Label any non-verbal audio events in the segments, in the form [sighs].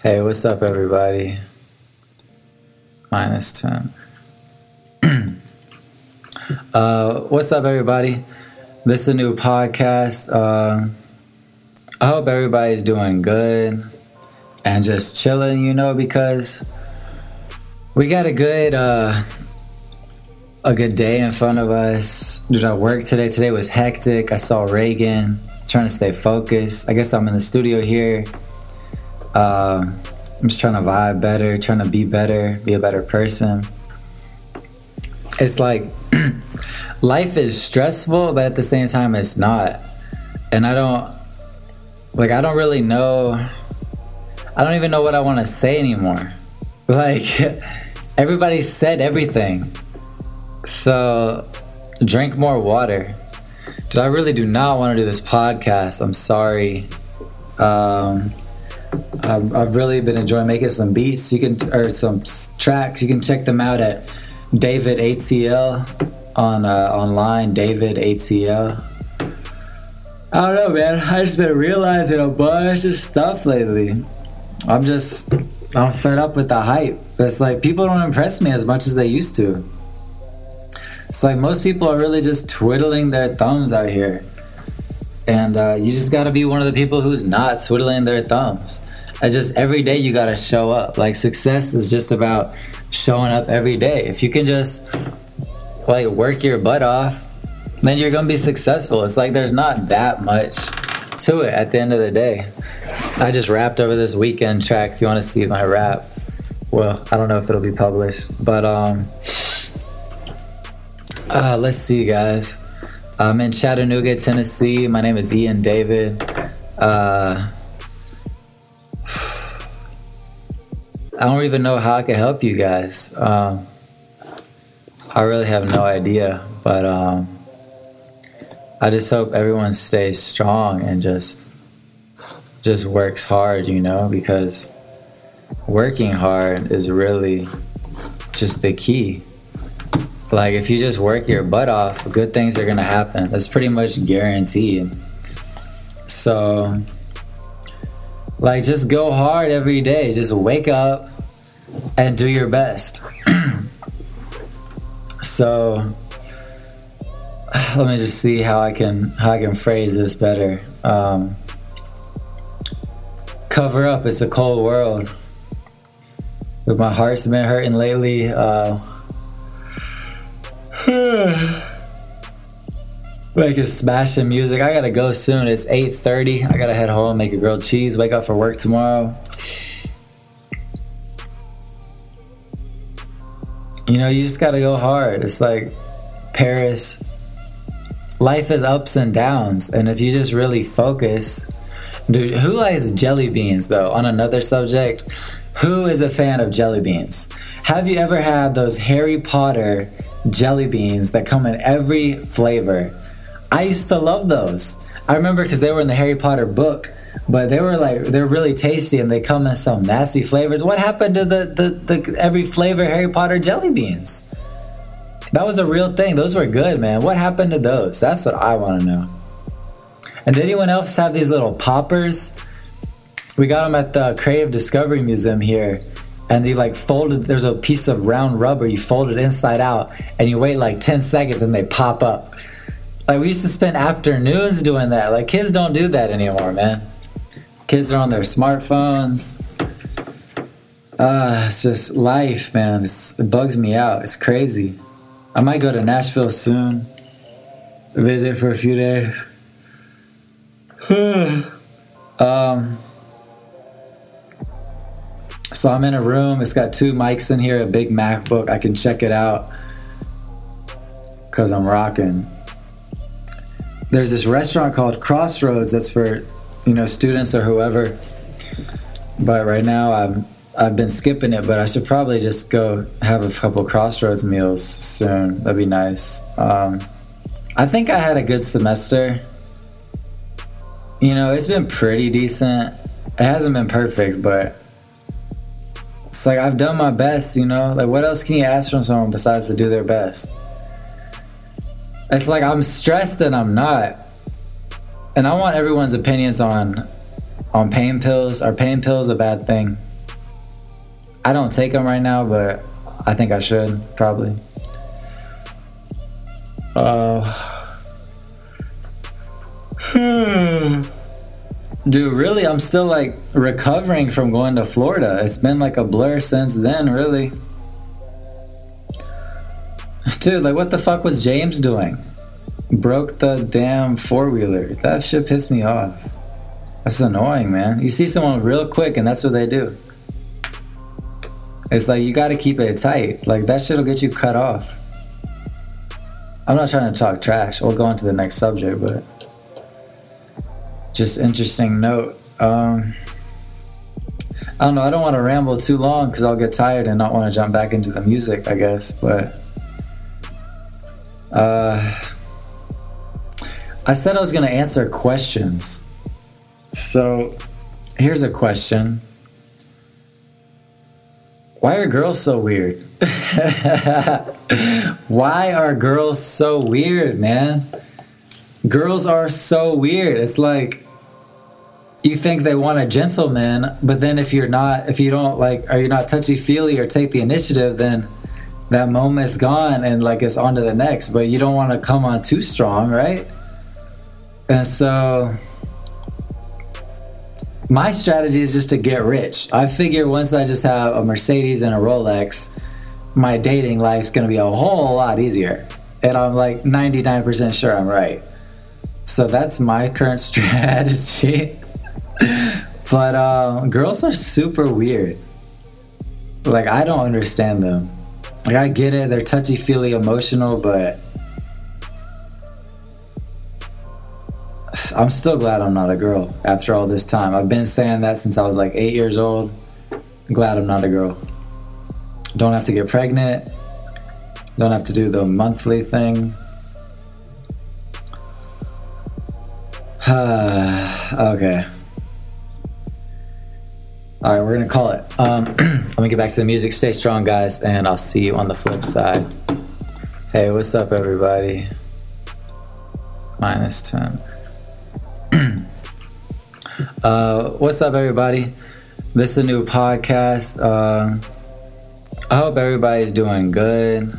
Hey, what's up, everybody? Minus 10. [clears throat] uh, what's up, everybody? This is a new podcast. Uh, I hope everybody's doing good and just chilling, you know, because we got a good uh, a good day in front of us. Did I work today? Today was hectic. I saw Reagan trying to stay focused. I guess I'm in the studio here. Uh, I'm just trying to vibe better, trying to be better, be a better person. It's like [clears throat] life is stressful, but at the same time, it's not. And I don't, like, I don't really know. I don't even know what I want to say anymore. [laughs] Like, [laughs] everybody said everything. So, drink more water. Dude, I really do not want to do this podcast. I'm sorry. Um, I've, I've really been enjoying making some beats. You can or some tracks. You can check them out at David ATL on uh, online. David ATL. I don't know, man. I just been realizing a bunch of stuff lately. I'm just I'm fed up with the hype. It's like people don't impress me as much as they used to. It's like most people are really just twiddling their thumbs out here. And uh, you just gotta be one of the people who's not twiddling their thumbs. I just every day you gotta show up. Like success is just about showing up every day. If you can just like work your butt off, then you're gonna be successful. It's like there's not that much to it at the end of the day. I just rapped over this Weeknd track. If you want to see my rap, well, I don't know if it'll be published, but um, uh, let's see, guys. I'm in Chattanooga, Tennessee. My name is Ian David. Uh, I don't even know how I can help you guys. Um, I really have no idea, but um, I just hope everyone stays strong and just just works hard, you know, because working hard is really just the key. Like if you just work your butt off, good things are gonna happen. That's pretty much guaranteed. So like just go hard every day. Just wake up and do your best. [clears throat] so [sighs] let me just see how I can how I can phrase this better. Um, cover up. It's a cold world. But my heart's been hurting lately. Uh, [sighs] like it's smashing music. I gotta go soon. It's 8:30. I gotta head home, make a grilled cheese, wake up for work tomorrow. You know, you just gotta go hard. It's like Paris. Life is ups and downs, and if you just really focus, dude, who likes jelly beans though? On another subject, who is a fan of jelly beans? Have you ever had those Harry Potter jelly beans that come in every flavor? I used to love those. I remember because they were in the Harry Potter book, but they were like they're really tasty and they come in some nasty flavors. What happened to the the, the every flavor Harry Potter jelly beans? That was a real thing. Those were good, man. What happened to those? That's what I want to know. And did anyone else have these little poppers? We got them at the Creative Discovery Museum here. And they like folded, there's a piece of round rubber, you fold it inside out, and you wait like 10 seconds and they pop up. Like, we used to spend afternoons doing that. Like, kids don't do that anymore, man. Kids are on their smartphones. Uh, it's just life, man. It's, it bugs me out. It's crazy. I might go to Nashville soon, visit for a few days. [sighs] um, so I'm in a room. It's got two mics in here, a big MacBook. I can check it out because I'm rocking. There's this restaurant called Crossroads that's for you know students or whoever. But right now I'm I've been skipping it, but I should probably just go have a couple Crossroads meals soon. That'd be nice. Um, I think I had a good semester. You know, it's been pretty decent. It hasn't been perfect, but it's like I've done my best, you know? Like, what else can you ask from someone besides to do their best? It's like I'm stressed and I'm not. And I want everyone's opinions on on pain pills. Are pain pills a bad thing? I don't take them right now, but I think I should probably. Uh, [sighs] dude, really, I'm still like recovering from going to Florida. It's been like a blur since then, really. Dude, like, what the fuck was James doing? Broke the damn four wheeler. That shit pissed me off. That's annoying, man. You see someone real quick, and that's what they do. It's like you got to keep it tight. Like that shit'll get you cut off. I'm not trying to talk trash. We'll go on to the next subject, but just interesting note. Um, I don't know. I don't want to ramble too long because I'll get tired and not want to jump back into the music. I guess, but uh, I said I was going to answer questions. So here's a question why are girls so weird? [laughs] Why are girls so weird, man? Girls are so weird. It's like you think they want a gentleman, but then if you're not, if you don't like, are you're not touchy feely or take the initiative, then that moment's gone and like it's on to the next. But you don't want to come on too strong, right? And so my strategy is just to get rich. I figure once I just have a Mercedes and a Rolex, my dating life's gonna be a whole lot easier. And I'm like 99% sure I'm right. So that's my current [laughs] strategy. But um, girls are super weird. Like, I don't understand them. Like, I get it, they're touchy feely emotional, but I'm still glad I'm not a girl after all this time. I've been saying that since I was like eight years old. I'm glad I'm not a girl. Don't have to get pregnant. Don't have to do the monthly thing. [sighs] okay. All right, we're gonna call it. Um, [clears throat] let me get back to the music. Stay strong, guys, and I'll see you on the flip side. Hey, what's up, everybody? Minus 10. [clears throat] uh, what's up, everybody? This is a new podcast. Uh, I hope everybody's doing good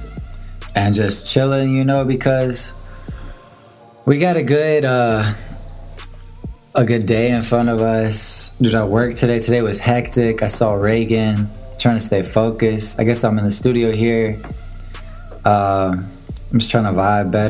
and just chilling, you know, because we got a good uh, a good day in front of us. Did I work today? Today was hectic. I saw Reagan trying to stay focused. I guess I'm in the studio here. Uh, I'm just trying to vibe better.